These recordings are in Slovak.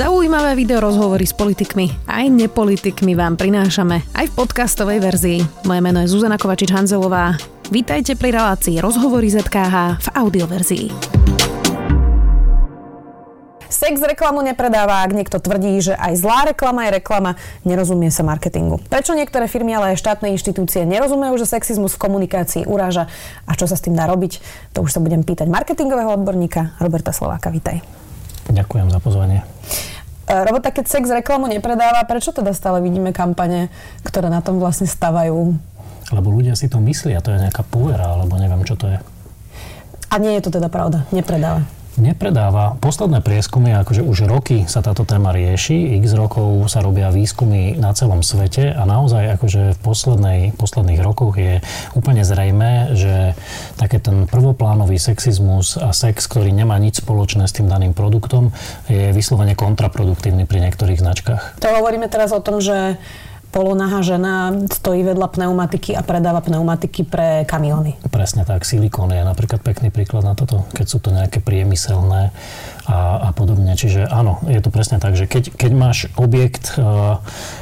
Zaujímavé video rozhovory s politikmi aj nepolitikmi vám prinášame aj v podcastovej verzii. Moje meno je Zuzana Kovačič-Hanzelová. Vítajte pri relácii Rozhovory ZKH v audioverzii. Sex reklamu nepredáva, ak niekto tvrdí, že aj zlá reklama je reklama, nerozumie sa marketingu. Prečo niektoré firmy, ale aj štátne inštitúcie nerozumejú, že sexizmus v komunikácii uráža a čo sa s tým dá robiť, to už sa budem pýtať marketingového odborníka Roberta Slováka. Vítaj. Ďakujem za pozvanie. E, Robota, keď sex reklamu nepredáva, prečo teda stále vidíme kampane, ktoré na tom vlastne stavajú? Lebo ľudia si to myslia, to je nejaká povera, alebo neviem, čo to je. A nie je to teda pravda, nepredáva nepredáva. Posledné prieskumy, akože už roky sa táto téma rieši, x rokov sa robia výskumy na celom svete a naozaj akože v poslednej, posledných rokoch je úplne zrejme, že také ten prvoplánový sexizmus a sex, ktorý nemá nič spoločné s tým daným produktom, je vyslovene kontraproduktívny pri niektorých značkách. To hovoríme teraz o tom, že polonahá žena stojí vedľa pneumatiky a predáva pneumatiky pre kamiony. Presne tak, silikón je napríklad pekný príklad na toto, keď sú to nejaké priemyselné a, a podobne. Čiže áno, je to presne tak, že keď, keď máš objekt uh,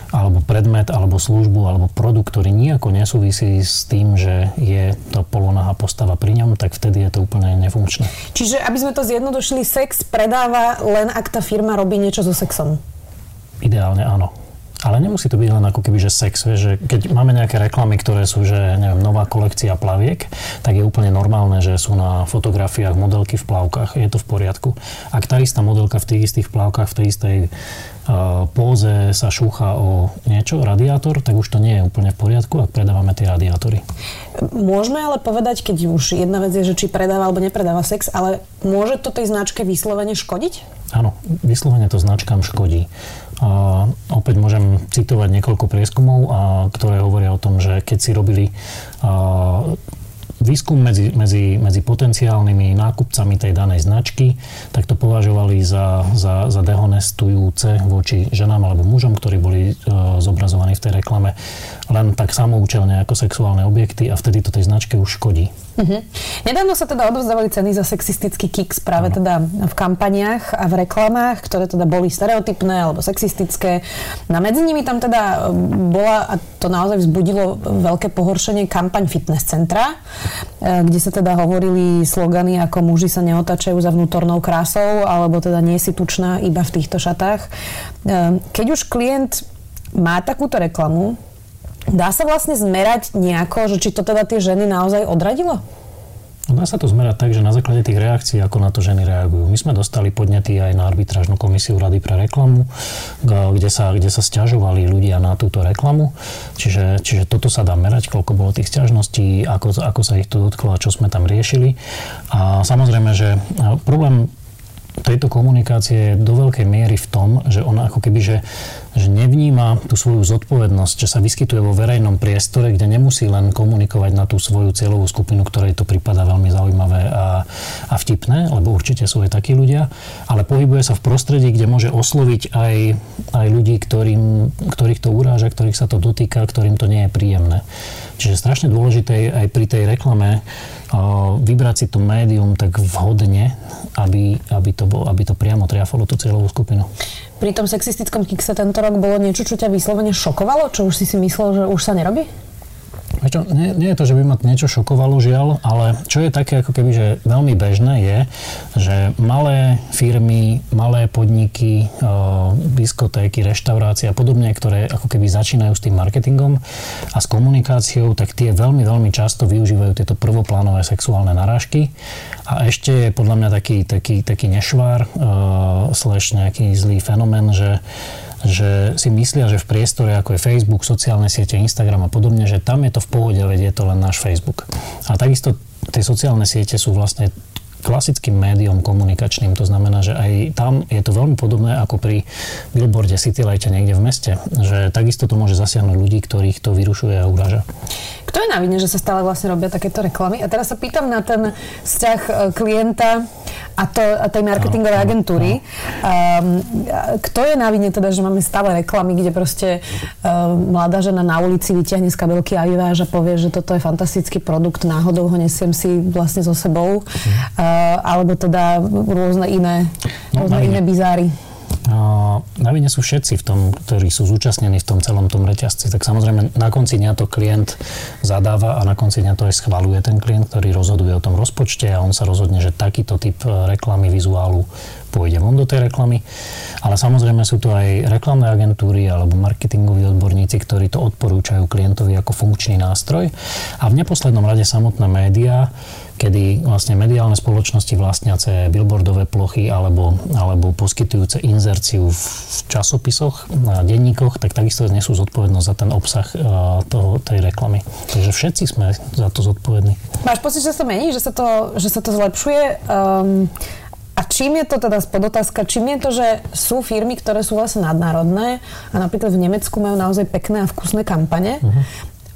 alebo predmet, alebo službu, alebo produkt, ktorý nejako nesúvisí s tým, že je to polonahá postava pri ňom, tak vtedy je to úplne nefunkčné. Čiže aby sme to zjednodušili, sex predáva len ak tá firma robí niečo so sexom? Ideálne áno. Ale nemusí to byť len ako keby, že sex, že keď máme nejaké reklamy, ktoré sú, že neviem, nová kolekcia plaviek, tak je úplne normálne, že sú na fotografiách modelky v plavkách. Je to v poriadku. Ak tá istá modelka v tých istých plavkách, v tej istej uh, póze sa šúcha o niečo, radiátor, tak už to nie je úplne v poriadku, ak predávame tie radiátory. Môžeme ale povedať, keď už jedna vec je, že či predáva alebo nepredáva sex, ale môže to tej značke vyslovene škodiť? Áno, vyslovene to značkám škodí. A opäť môžem citovať niekoľko prieskumov, a, ktoré hovoria o tom, že keď si robili a, výskum medzi, medzi, medzi potenciálnymi nákupcami tej danej značky, tak to považovali za, za, za dehonestujúce voči ženám alebo mužom, ktorí boli e, zobrazovaní v tej reklame len tak samoučelne ako sexuálne objekty a vtedy to tej značke už škodí. Uh-huh. Nedávno sa teda odovzdávali ceny za sexistický kiks práve teda v kampaniách a v reklamách, ktoré teda boli stereotypné alebo sexistické. Na medzi nimi tam teda bola, a to naozaj vzbudilo veľké pohoršenie, kampaň fitness centra, e, kde sa teda hovorili slogany ako muži sa neotačajú za vnútornou krásou alebo teda nie si tučná iba v týchto šatách. E, keď už klient má takúto reklamu, Dá sa vlastne zmerať nejako, že či to teda tie ženy naozaj odradilo? Dá sa to zmerať tak, že na základe tých reakcií, ako na to ženy reagujú. My sme dostali podnety aj na arbitrážnu komisiu Rady pre reklamu, kde sa, kde sa stiažovali ľudia na túto reklamu. Čiže, čiže toto sa dá merať, koľko bolo tých stiažností, ako, ako sa ich to dotklo a čo sme tam riešili. A samozrejme, že problém tejto komunikácie je do veľkej miery v tom, že ona ako keby, že, že nevníma tú svoju zodpovednosť, že sa vyskytuje vo verejnom priestore, kde nemusí len komunikovať na tú svoju cieľovú skupinu, ktorej to prípada veľmi zaujímavé a, a vtipné, lebo určite sú aj takí ľudia, ale pohybuje sa v prostredí, kde môže osloviť aj, aj ľudí, ktorým, ktorých to uráža, ktorých sa to dotýka, ktorým to nie je príjemné. Čiže strašne dôležité aj pri tej reklame vybrať si to médium tak vhodne, aby, aby, to, bol, aby to priamo triafalo tú cieľovú skupinu. Pri tom sexistickom kikse tento rok bolo niečo, čo ťa vyslovene šokovalo? Čo už si si myslel, že už sa nerobí? Čo, nie, nie je to, že by ma niečo šokovalo, žiaľ, ale čo je také ako keby, že veľmi bežné je, že malé firmy, malé podniky, diskotéky, reštaurácie a podobne, ktoré ako keby začínajú s tým marketingom a s komunikáciou, tak tie veľmi, veľmi často využívajú tieto prvoplánové sexuálne narážky. A ešte je podľa mňa taký, taký, taký nešvár, uh, slash nejaký zlý fenomén, že že si myslia, že v priestore ako je Facebook, sociálne siete, Instagram a podobne, že tam je to v pohode, veď je to len náš Facebook. A takisto tie sociálne siete sú vlastne klasickým médium komunikačným. To znamená, že aj tam je to veľmi podobné ako pri billboarde City Lighte niekde v meste. Že takisto to môže zasiahnuť ľudí, ktorých to vyrušuje a uráža. Kto je na vine, že sa stále vlastne robia takéto reklamy? A teraz sa pýtam na ten vzťah e, klienta a, to, tej marketingovej agentúry. Um, kto je na vine teda, že máme stále reklamy, kde proste um, mladá žena na ulici vyťahne z kabelky a vyváža a povie, že toto je fantastický produkt, náhodou ho nesiem si vlastne so sebou. Uh, alebo teda rôzne iné, no, rôzne iné bizáry. Na vine sú všetci, v tom, ktorí sú zúčastnení v tom celom tom reťazci. Tak samozrejme na konci dňa to klient zadáva a na konci dňa to aj schvaluje ten klient, ktorý rozhoduje o tom rozpočte a on sa rozhodne, že takýto typ e, reklamy, vizuálu pôjde von do tej reklamy. Ale samozrejme sú to aj reklamné agentúry alebo marketingoví odborníci, ktorí to odporúčajú klientovi ako funkčný nástroj. A v neposlednom rade samotné médiá, kedy vlastne mediálne spoločnosti vlastniace billboardové plochy alebo, alebo poskytujúce inzerciu v časopisoch, na denníkoch, tak takisto nesú zodpovednosť za ten obsah uh, toho, tej reklamy. Takže všetci sme za to zodpovední. Máš pocit, že sa mení, že sa to, že sa to zlepšuje? Um, a čím je to teda spodotázka, čím je to, že sú firmy, ktoré sú vlastne nadnárodné a napríklad v Nemecku majú naozaj pekné a vkusné kampane uh-huh.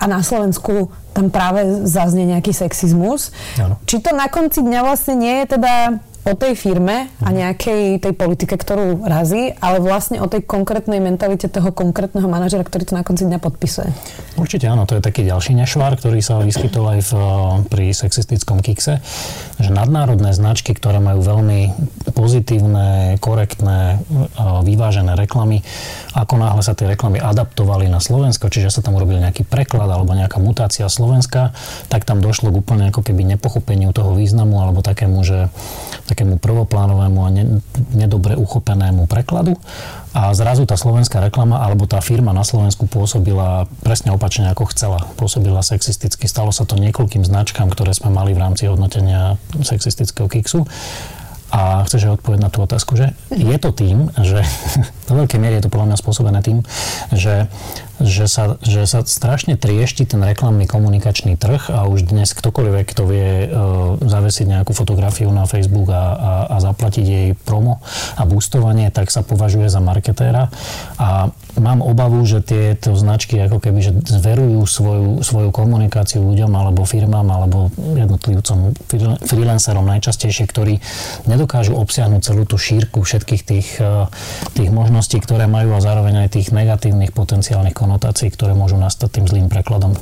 A na Slovensku tam práve zaznie nejaký sexizmus. Ano. Či to na konci dňa vlastne nie je teda o tej firme a mhm. nejakej tej politike, ktorú razí, ale vlastne o tej konkrétnej mentalite toho konkrétneho manažera, ktorý to na konci dňa podpisuje. Určite áno, to je taký ďalší nešvar, ktorý sa vyskytol aj v, pri sexistickom kikse, že nadnárodné značky, ktoré majú veľmi pozitívne, korektné, vyvážené reklamy, ako náhle sa tie reklamy adaptovali na Slovensko, čiže sa tam urobil nejaký preklad alebo nejaká mutácia Slovenska, tak tam došlo k úplne ako keby nepochopeniu toho významu alebo takému, že takému prvoplánovému a ne, nedobre uchopenému prekladu. A zrazu tá slovenská reklama alebo tá firma na Slovensku pôsobila presne opačne ako chcela. Pôsobila sexisticky. Stalo sa to niekoľkým značkám, ktoré sme mali v rámci hodnotenia sexistického kiksu. A chceš odpovedať na tú otázku, že je to tým, že do veľkej miery je to podľa mňa spôsobené tým, že že sa, že sa strašne triešti ten reklamný komunikačný trh a už dnes ktokoľvek, kto vie uh, zavesiť nejakú fotografiu na Facebook a, a, a zaplatiť jej promo a boostovanie, tak sa považuje za marketéra. A mám obavu, že tieto značky ako keby že zverujú svoju, svoju komunikáciu ľuďom alebo firmám alebo jednotlivcom, freelancerom najčastejšie, ktorí nedokážu obsiahnuť celú tú šírku všetkých tých, uh, tých možností, ktoré majú a zároveň aj tých negatívnych potenciálnych konotácií konotácií, ktoré môžu nastať tým zlým prekladom.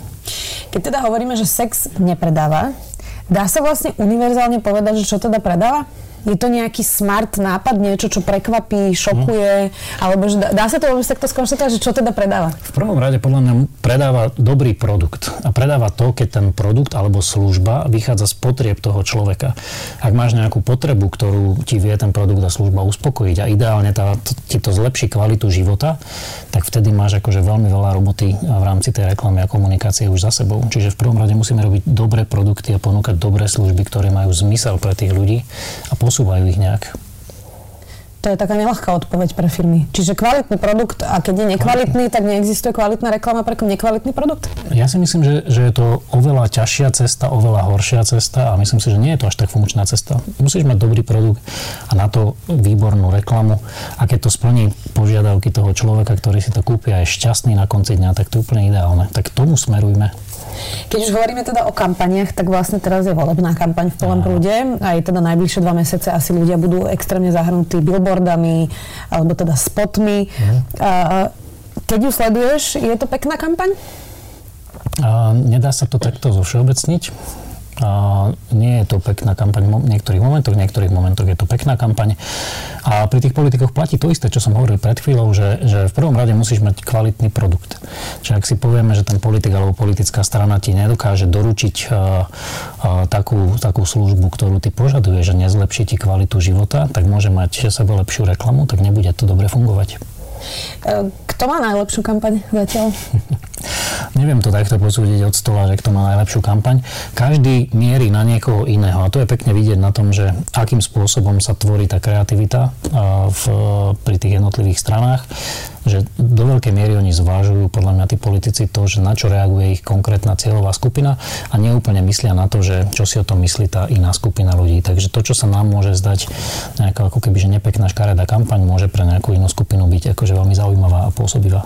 Keď teda hovoríme, že sex nepredáva, dá sa vlastne univerzálne povedať, že čo teda predáva? Je to nejaký smart nápad, niečo, čo prekvapí, šokuje? Mm. Alebo že dá, dá sa to vôbec takto skonštatovať, že čo teda predáva? V prvom rade podľa mňa predáva dobrý produkt. A predáva to, keď ten produkt alebo služba vychádza z potrieb toho človeka. Ak máš nejakú potrebu, ktorú ti vie ten produkt a služba uspokojiť a ideálne tá, ti to zlepší kvalitu života, tak vtedy máš akože veľmi veľa roboty v rámci tej reklamy a komunikácie už za sebou. Čiže v prvom rade musíme robiť dobré produkty a ponúkať dobré služby, ktoré majú zmysel pre tých ľudí a posúvajú ich nejak. To je taká nelahká odpoveď pre firmy. Čiže kvalitný produkt a keď je nekvalitný, tak neexistuje kvalitná reklama pre nekvalitný produkt? Ja si myslím, že, že je to oveľa ťažšia cesta, oveľa horšia cesta a myslím si, že nie je to až tak funkčná cesta. Musíš mať dobrý produkt a na to výbornú reklamu a keď to splní požiadavky toho človeka, ktorý si to kúpi a je šťastný na konci dňa, tak to je úplne ideálne. Tak tomu smerujme. Keď už hovoríme teda o kampaniach, tak vlastne teraz je volebná kampaň v plnom prúde. Aj teda najbližšie dva mesiace asi ľudia budú extrémne zahrnutí billboardami alebo teda spotmi. Mhm. Keď ju sleduješ, je to pekná kampaň? A nedá sa to takto zovšeobecniť. A nie je to pekná kampaň v niektorých momentoch, v niektorých momentoch je to pekná kampaň. A pri tých politikoch platí to isté, čo som hovoril pred chvíľou, že, že v prvom rade musíš mať kvalitný produkt. Čiže ak si povieme, že ten politik alebo politická strana ti nedokáže doručiť uh, uh, takú, takú službu, ktorú ty požaduješ, že nezlepší ti kvalitu života, tak môže mať sebe lepšiu reklamu, tak nebude to dobre fungovať. E, kto má najlepšiu kampaň zatiaľ? Neviem to takto posúdiť od stola, že kto má najlepšiu kampaň. Každý mierí na niekoho iného a to je pekne vidieť na tom, že akým spôsobom sa tvorí tá kreativita v, pri tých jednotlivých stranách že do veľkej miery oni zvážujú podľa mňa tí politici to, že na čo reaguje ich konkrétna cieľová skupina a neúplne myslia na to, že čo si o tom myslí tá iná skupina ľudí. Takže to, čo sa nám môže zdať nejaká ako keby že nepekná škaredá kampaň, môže pre nejakú inú skupinu byť akože veľmi zaujímavá a pôsobivá.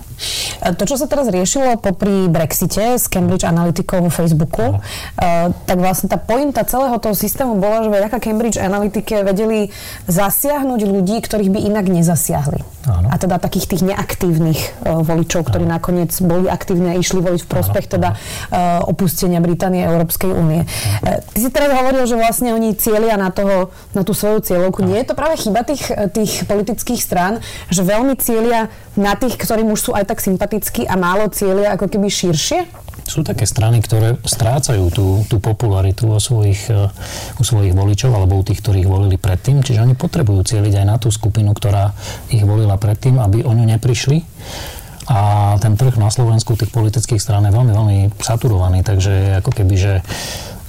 To, čo sa teraz riešilo popri Brexite s Cambridge Analyticou vo Facebooku, uh, tak vlastne tá pointa celého toho systému bola, že vďaka Cambridge Analytike vedeli zasiahnuť ľudí, ktorých by inak nezasiahli. Áno. A teda takých tých neaktívnych uh, voličov, ktorí Áno. nakoniec boli aktívne a išli voliť v prospech teda uh, opustenia Británie a Európskej únie. Uh, ty si teraz hovoril, že vlastne oni cieľia na, toho, na tú svoju cieľovku. Nie je to práve chyba tých, tých politických strán, že veľmi cieľia na tých, ktorým už sú aj tak sympatickí a málo cieľia ako keby širšie? Sú také strany, ktoré strácajú tú, tú popularitu u svojich, e, u svojich voličov alebo u tých, ktorých volili predtým. Čiže oni potrebujú cieliť aj na tú skupinu, ktorá ich volila predtým, aby o ňu neprišli. A ten trh na Slovensku tých politických strán je veľmi, veľmi saturovaný, takže ako keby, že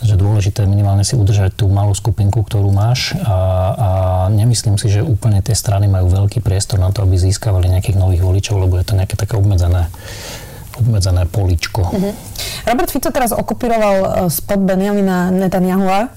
že dôležité minimálne si udržať tú malú skupinku, ktorú máš a, a nemyslím si, že úplne tie strany majú veľký priestor na to, aby získavali nejakých nových voličov, lebo je to nejaké také obmedzené obmedzené poličko. Uh-huh. Robert Fico teraz okupíroval e, spod Benjamina Netanyahua e,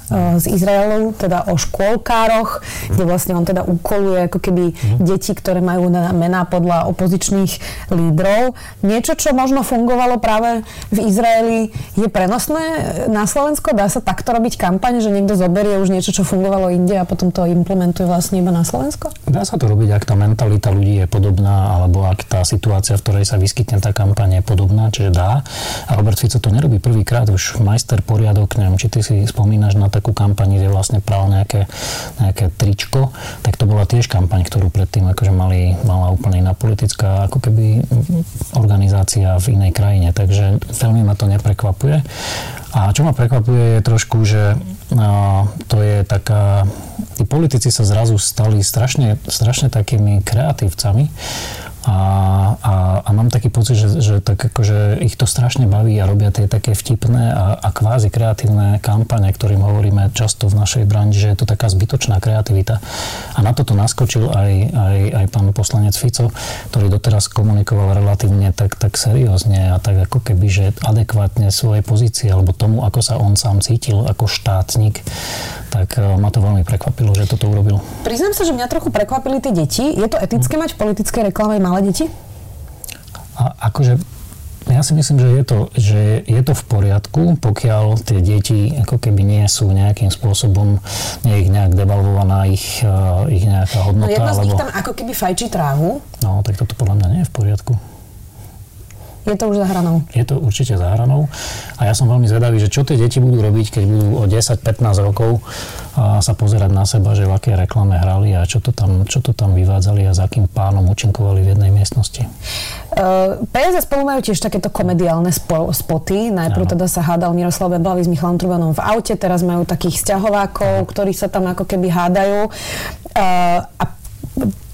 z Izraelu, teda o škôlkároch, kde vlastne on teda úkoluje ako keby uh-huh. deti, ktoré majú mená podľa opozičných lídrov. Niečo, čo možno fungovalo práve v Izraeli, je prenosné na Slovensko? Dá sa takto robiť kampaň, že niekto zoberie už niečo, čo fungovalo inde a potom to implementuje vlastne iba na Slovensko? Dá sa to robiť, ak tá mentalita ľudí je podobná, alebo ak tá situácia, v ktorej sa vyskytne tá kampaň je podobná, čiže dá. A Robert Fico to nerobí prvýkrát, už majster poriadok, neviem, či ty si spomínaš na takú kampaň, kde vlastne pral nejaké, nejaké tričko, tak to bola tiež kampaň, ktorú predtým akože mali, mala úplne iná politická ako keby organizácia v inej krajine, takže veľmi ma to neprekvapuje. A čo ma prekvapuje je trošku, že to je taká... Tí politici sa zrazu stali strašne, strašne takými kreatívcami a, a, a mám taký pocit, že, že tak akože ich to strašne baví a robia tie také vtipné a, a kvázi kreatívne kampane, ktorým hovoríme často v našej branži, že je to taká zbytočná kreativita. A na toto naskočil aj, aj, aj pán poslanec Fico, ktorý doteraz komunikoval relatívne tak, tak seriózne a tak ako keby, že adekvátne svojej pozície alebo tomu, ako sa on sám cítil ako štátnik, tak e, ma to veľmi prekvapilo, že toto urobil. Priznám sa, že mňa trochu prekvapili tie deti. Je to etické mať v politickej reklame malé deti? A akože ja si myslím, že je, to, že je to v poriadku, pokiaľ tie deti ako keby nie sú nejakým spôsobom, nie je ich nejak devalvovaná ich, uh, ich nejaká hodnota. No jedna z nich tam ako keby fajčí trávu. No, tak toto podľa mňa nie je v poriadku. Je to už za hranou. Je to určite za hranou. A ja som veľmi zvedavý, že čo tie deti budú robiť, keď budú o 10-15 rokov a sa pozerať na seba, že v aké reklame hrali a čo to tam, čo to tam vyvádzali a za akým pánom účinkovali v jednej miestnosti. Uh, PSS spolu majú tiež takéto komediálne spo, spoty. Najprv ano. teda sa hádal Miroslav Beblavý s Michalom Trubanom v aute, teraz majú takých sťahovákov, ktorí sa tam ako keby hádajú. Uh, a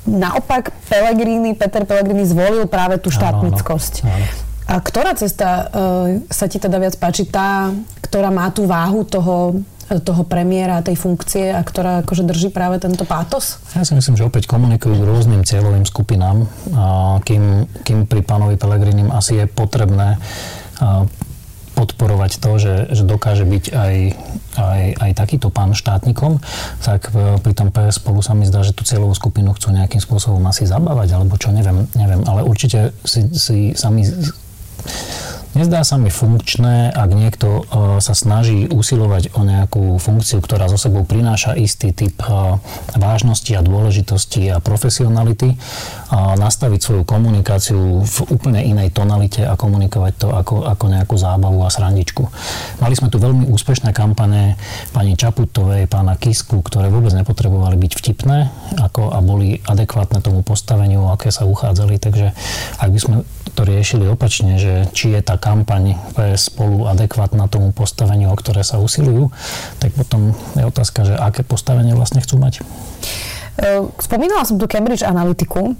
naopak Pellegrini, Peter Pellegrini zvolil práve tú štátnickosť. Áno, áno. A ktorá cesta uh, sa ti teda viac páči? Tá, ktorá má tú váhu toho, toho premiéra, tej funkcie a ktorá akože drží práve tento pátos? Ja si myslím, že opäť komunikujú k rôznym cieľovým skupinám, a kým, kým pri pánovi Pelegrinim asi je potrebné a, podporovať to, že, že dokáže byť aj, aj, aj takýto pán štátnikom, tak e, pri tom PS spolu sa mi zdá, že tú cieľovú skupinu chcú nejakým spôsobom asi zabávať, alebo čo, neviem, neviem. Ale určite si, si sami Nezdá sa mi funkčné, ak niekto e, sa snaží usilovať o nejakú funkciu, ktorá zo sebou prináša istý typ e, vážnosti a dôležitosti a profesionality, a nastaviť svoju komunikáciu v úplne inej tonalite a komunikovať to ako, ako nejakú zábavu a srandičku. Mali sme tu veľmi úspešné kampane pani Čaputovej, pána Kisku, ktoré vôbec nepotrebovali byť vtipné ako, a boli adekvátne tomu postaveniu, aké sa uchádzali. Takže ak by sme to riešili opačne, že či je tá kampaň PS spolu adekvátna tomu postaveniu, o ktoré sa usilujú, tak potom je otázka, že aké postavenie vlastne chcú mať. E, spomínala som tu Cambridge Analytiku,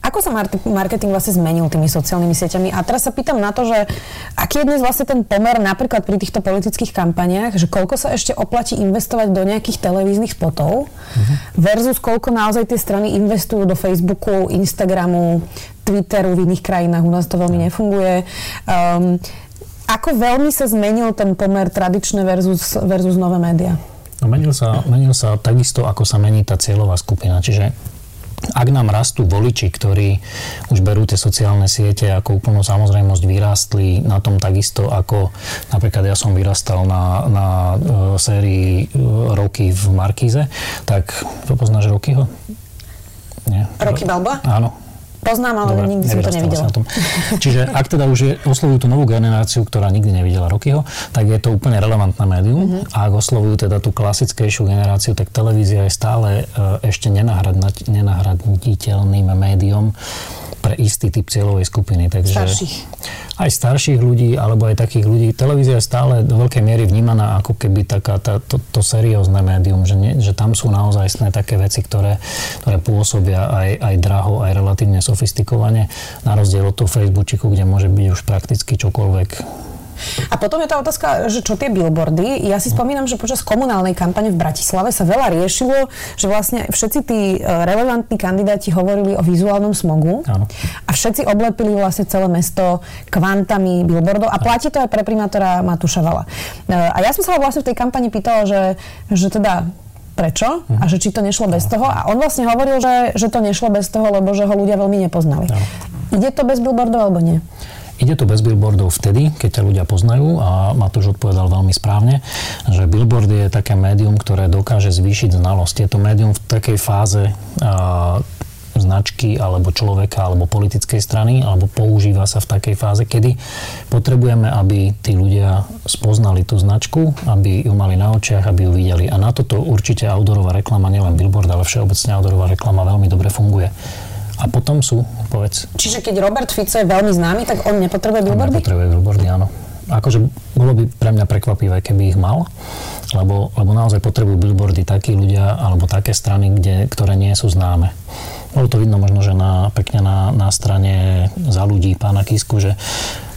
ako sa marketing vlastne zmenil tými sociálnymi sieťami? A teraz sa pýtam na to, že aký je dnes vlastne ten pomer napríklad pri týchto politických kampaniách, že koľko sa ešte oplatí investovať do nejakých televíznych spotov uh-huh. versus koľko naozaj tie strany investujú do Facebooku, Instagramu, Twitteru v iných krajinách. U nás to veľmi nefunguje. Um, ako veľmi sa zmenil ten pomer tradičné versus, versus nové médiá? No, menil, sa, menil sa takisto, ako sa mení tá cieľová skupina. Čiže ak nám rastú voliči, ktorí už berú tie sociálne siete ako úplnú samozrejmosť, vyrástli na tom takisto ako napríklad ja som vyrastal na, na uh, sérii uh, Roky v Markíze, tak to poznáš Rokyho? Nie. Roky Balba? Áno Poznám, ale Dobre, nikdy som to nevidela. Tom. Čiže ak teda už je, oslovujú tú novú generáciu, ktorá nikdy nevidela Rokyho, tak je to úplne relevantné médium. Mm-hmm. A ak oslovujú teda tú klasickejšiu generáciu, tak televízia je stále e, ešte nenahraditeľným médium pre istý typ cieľovej skupiny. Takže starších. Aj starších ľudí, alebo aj takých ľudí. Televízia je stále do veľkej miery vnímaná ako keby taká, tá, to, to seriózne médium, že, nie, že tam sú naozaj také veci, ktoré, ktoré pôsobia aj, aj draho, aj relatívne sofistikovane, na rozdiel od toho Facebooku, kde môže byť už prakticky čokoľvek potom je tá otázka, že čo tie billboardy. Ja si spomínam, že počas komunálnej kampane v Bratislave sa veľa riešilo, že vlastne všetci tí e, relevantní kandidáti hovorili o vizuálnom smogu Áno. a všetci oblepili vlastne celé mesto kvantami billboardov a platí to aj pre primátora Matúša Vala. E, a ja som sa vlastne v tej kampani pýtala, že, že teda prečo a že či to nešlo bez toho. A on vlastne hovoril, že, že to nešlo bez toho, lebo že ho ľudia veľmi nepoznali. Ide to bez billboardov alebo nie? Ide to bez billboardov vtedy, keď ťa ľudia poznajú a Matúš odpovedal veľmi správne, že billboard je také médium, ktoré dokáže zvýšiť znalosť. Je to médium v takej fáze a, značky alebo človeka alebo politickej strany alebo používa sa v takej fáze, kedy potrebujeme, aby tí ľudia spoznali tú značku, aby ju mali na očiach, aby ju videli. A na toto určite outdoorová reklama, nielen billboard, ale všeobecne outdoorová reklama veľmi dobre funguje. A potom sú, povedz. Čiže keď Robert Fico je veľmi známy, tak on nepotrebuje billboardy? On nepotrebuje billboardy, áno. Akože bolo by pre mňa prekvapivé, keby ich mal, lebo, lebo naozaj potrebujú billboardy takí ľudia alebo také strany, kde, ktoré nie sú známe. Bolo to vidno možno, že na, pekne na, na strane za ľudí pána Kisku, že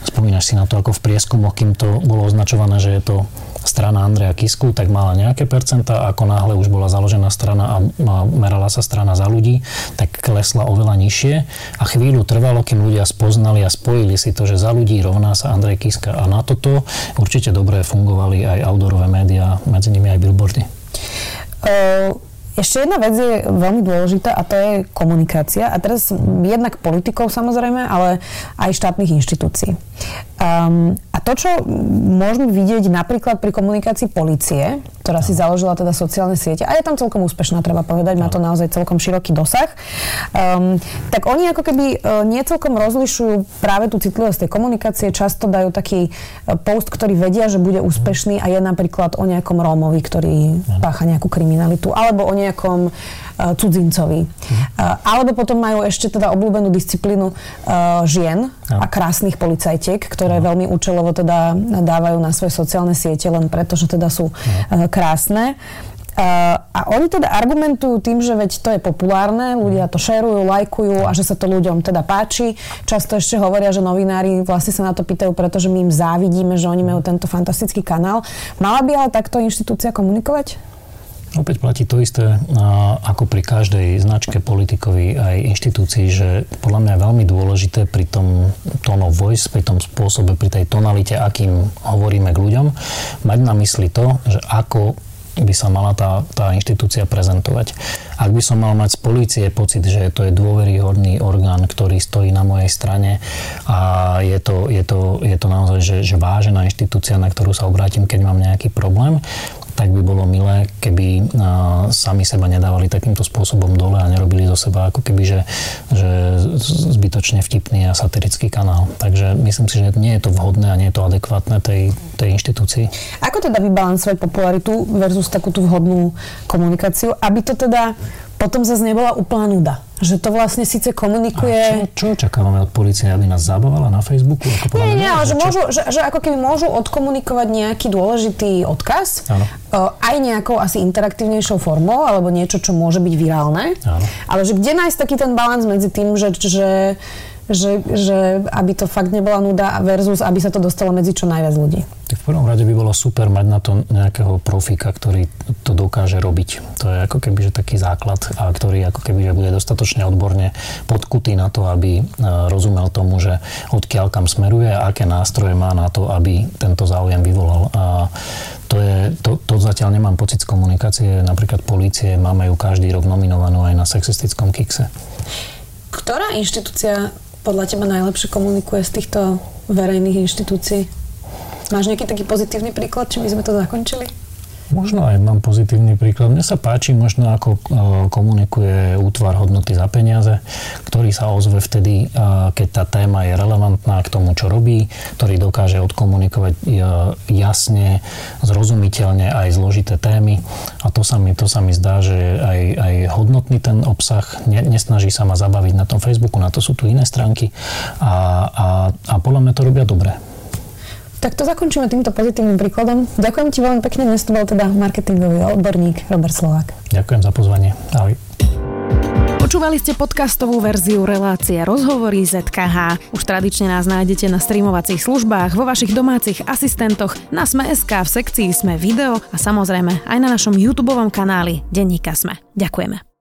spomínaš si na to ako v prieskumoch, kým to bolo označované, že je to strana Andreja Kisku, tak mala nejaké percenta, ako náhle už bola založená strana a merala sa strana za ľudí, tak klesla oveľa nižšie a chvíľu trvalo, kým ľudia spoznali a spojili si to, že za ľudí rovná sa Andrej Kiska a na toto určite dobre fungovali aj outdoorové médiá, medzi nimi aj billboardy. Uh... Ešte jedna vec je veľmi dôležitá a to je komunikácia. A teraz jednak politikov samozrejme, ale aj štátnych inštitúcií. Um, a to, čo môžeme vidieť napríklad pri komunikácii policie, ktorá si založila teda sociálne siete, a je tam celkom úspešná, treba povedať, má to naozaj celkom široký dosah, um, tak oni ako keby uh, nie celkom rozlišujú práve tú citlivosť tej komunikácie, často dajú taký uh, post, ktorý vedia, že bude úspešný a je napríklad o nejakom Rómovi, ktorý pácha nejakú kriminalitu, alebo o nejakom uh, cudzincovi. Uh, alebo potom majú ešte teda obľúbenú disciplínu uh, žien a krásnych policajtiek, ktoré veľmi účelovo teda dávajú na svoje sociálne siete len preto, že teda sú krásne. Uh, a oni teda argumentujú tým, že veď to je populárne, ľudia to šerujú, lajkujú a že sa to ľuďom teda páči. Často ešte hovoria, že novinári vlastne sa na to pýtajú, pretože my im závidíme, že oni majú tento fantastický kanál. Mala by ale takto inštitúcia komunikovať? Opäť platí to isté ako pri každej značke politikovi aj inštitúcii, že podľa mňa je veľmi dôležité pri tom of voice, pri tom spôsobe, pri tej tonalite, akým hovoríme k ľuďom, mať na mysli to, že ako by sa mala tá, tá inštitúcia prezentovať. Ak by som mal mať z polície pocit, že to je dôveryhodný orgán, ktorý stojí na mojej strane a je to, je to, je to naozaj že, že vážená inštitúcia, na ktorú sa obrátim, keď mám nejaký problém, tak by bolo milé, keby sami seba nedávali takýmto spôsobom dole a nerobili zo seba ako keby, že, že zbytočne vtipný a satirický kanál. Takže myslím si, že nie je to vhodné a nie je to adekvátne tej, tej inštitúcii. Ako teda vybalansovať popularitu versus takú tú vhodnú komunikáciu, aby to teda potom zase nebola úplná nuda. Že to vlastne síce komunikuje... A čo, čo očakávame od policie, aby nás zabávala na Facebooku? Ako nie, nie, ale že, môžu, že, že ako keby môžu odkomunikovať nejaký dôležitý odkaz, ano. aj nejakou asi interaktívnejšou formou, alebo niečo, čo môže byť virálne. Ano. Ale že kde nájsť taký ten balans medzi tým, že, že že, že aby to fakt nebola nuda versus aby sa to dostalo medzi čo najviac ľudí. Tak v prvom rade by bolo super mať na to nejakého profika, ktorý to dokáže robiť. To je ako keby že taký základ, a ktorý ako keby že bude dostatočne odborne podkutý na to, aby e, rozumel tomu, že odkiaľ kam smeruje a aké nástroje má na to, aby tento záujem vyvolal. A to, je, to, to zatiaľ nemám pocit z komunikácie. Napríklad polície máme ju každý rok nominovanú aj na sexistickom kikse. Ktorá inštitúcia podľa teba najlepšie komunikuje z týchto verejných inštitúcií? Máš nejaký taký pozitívny príklad, či by sme to zakončili? Možno aj mám pozitívny príklad. Mne sa páči možno, ako e, komunikuje útvar hodnoty za peniaze, ktorý sa ozve vtedy, e, keď tá téma je relevantná k tomu, čo robí, ktorý dokáže odkomunikovať e, jasne, zrozumiteľne aj zložité témy. A to sa mi, to sa mi zdá, že aj, aj hodnotný ten obsah, nesnaží sa ma zabaviť na tom Facebooku, na to sú tu iné stránky a, a, a podľa mňa to robia dobre. Tak to zakončíme týmto pozitívnym príkladom. Ďakujem ti veľmi pekne, dnes to bol teda marketingový odborník Robert Slovák. Ďakujem za pozvanie. Ahoj. Počúvali ste podcastovú verziu relácie Rozhovory ZKH. Už tradične nás nájdete na streamovacích službách, vo vašich domácich asistentoch, na Sme.sk, v sekcii Sme video a samozrejme aj na našom YouTube kanáli Denníka Sme. Ďakujeme.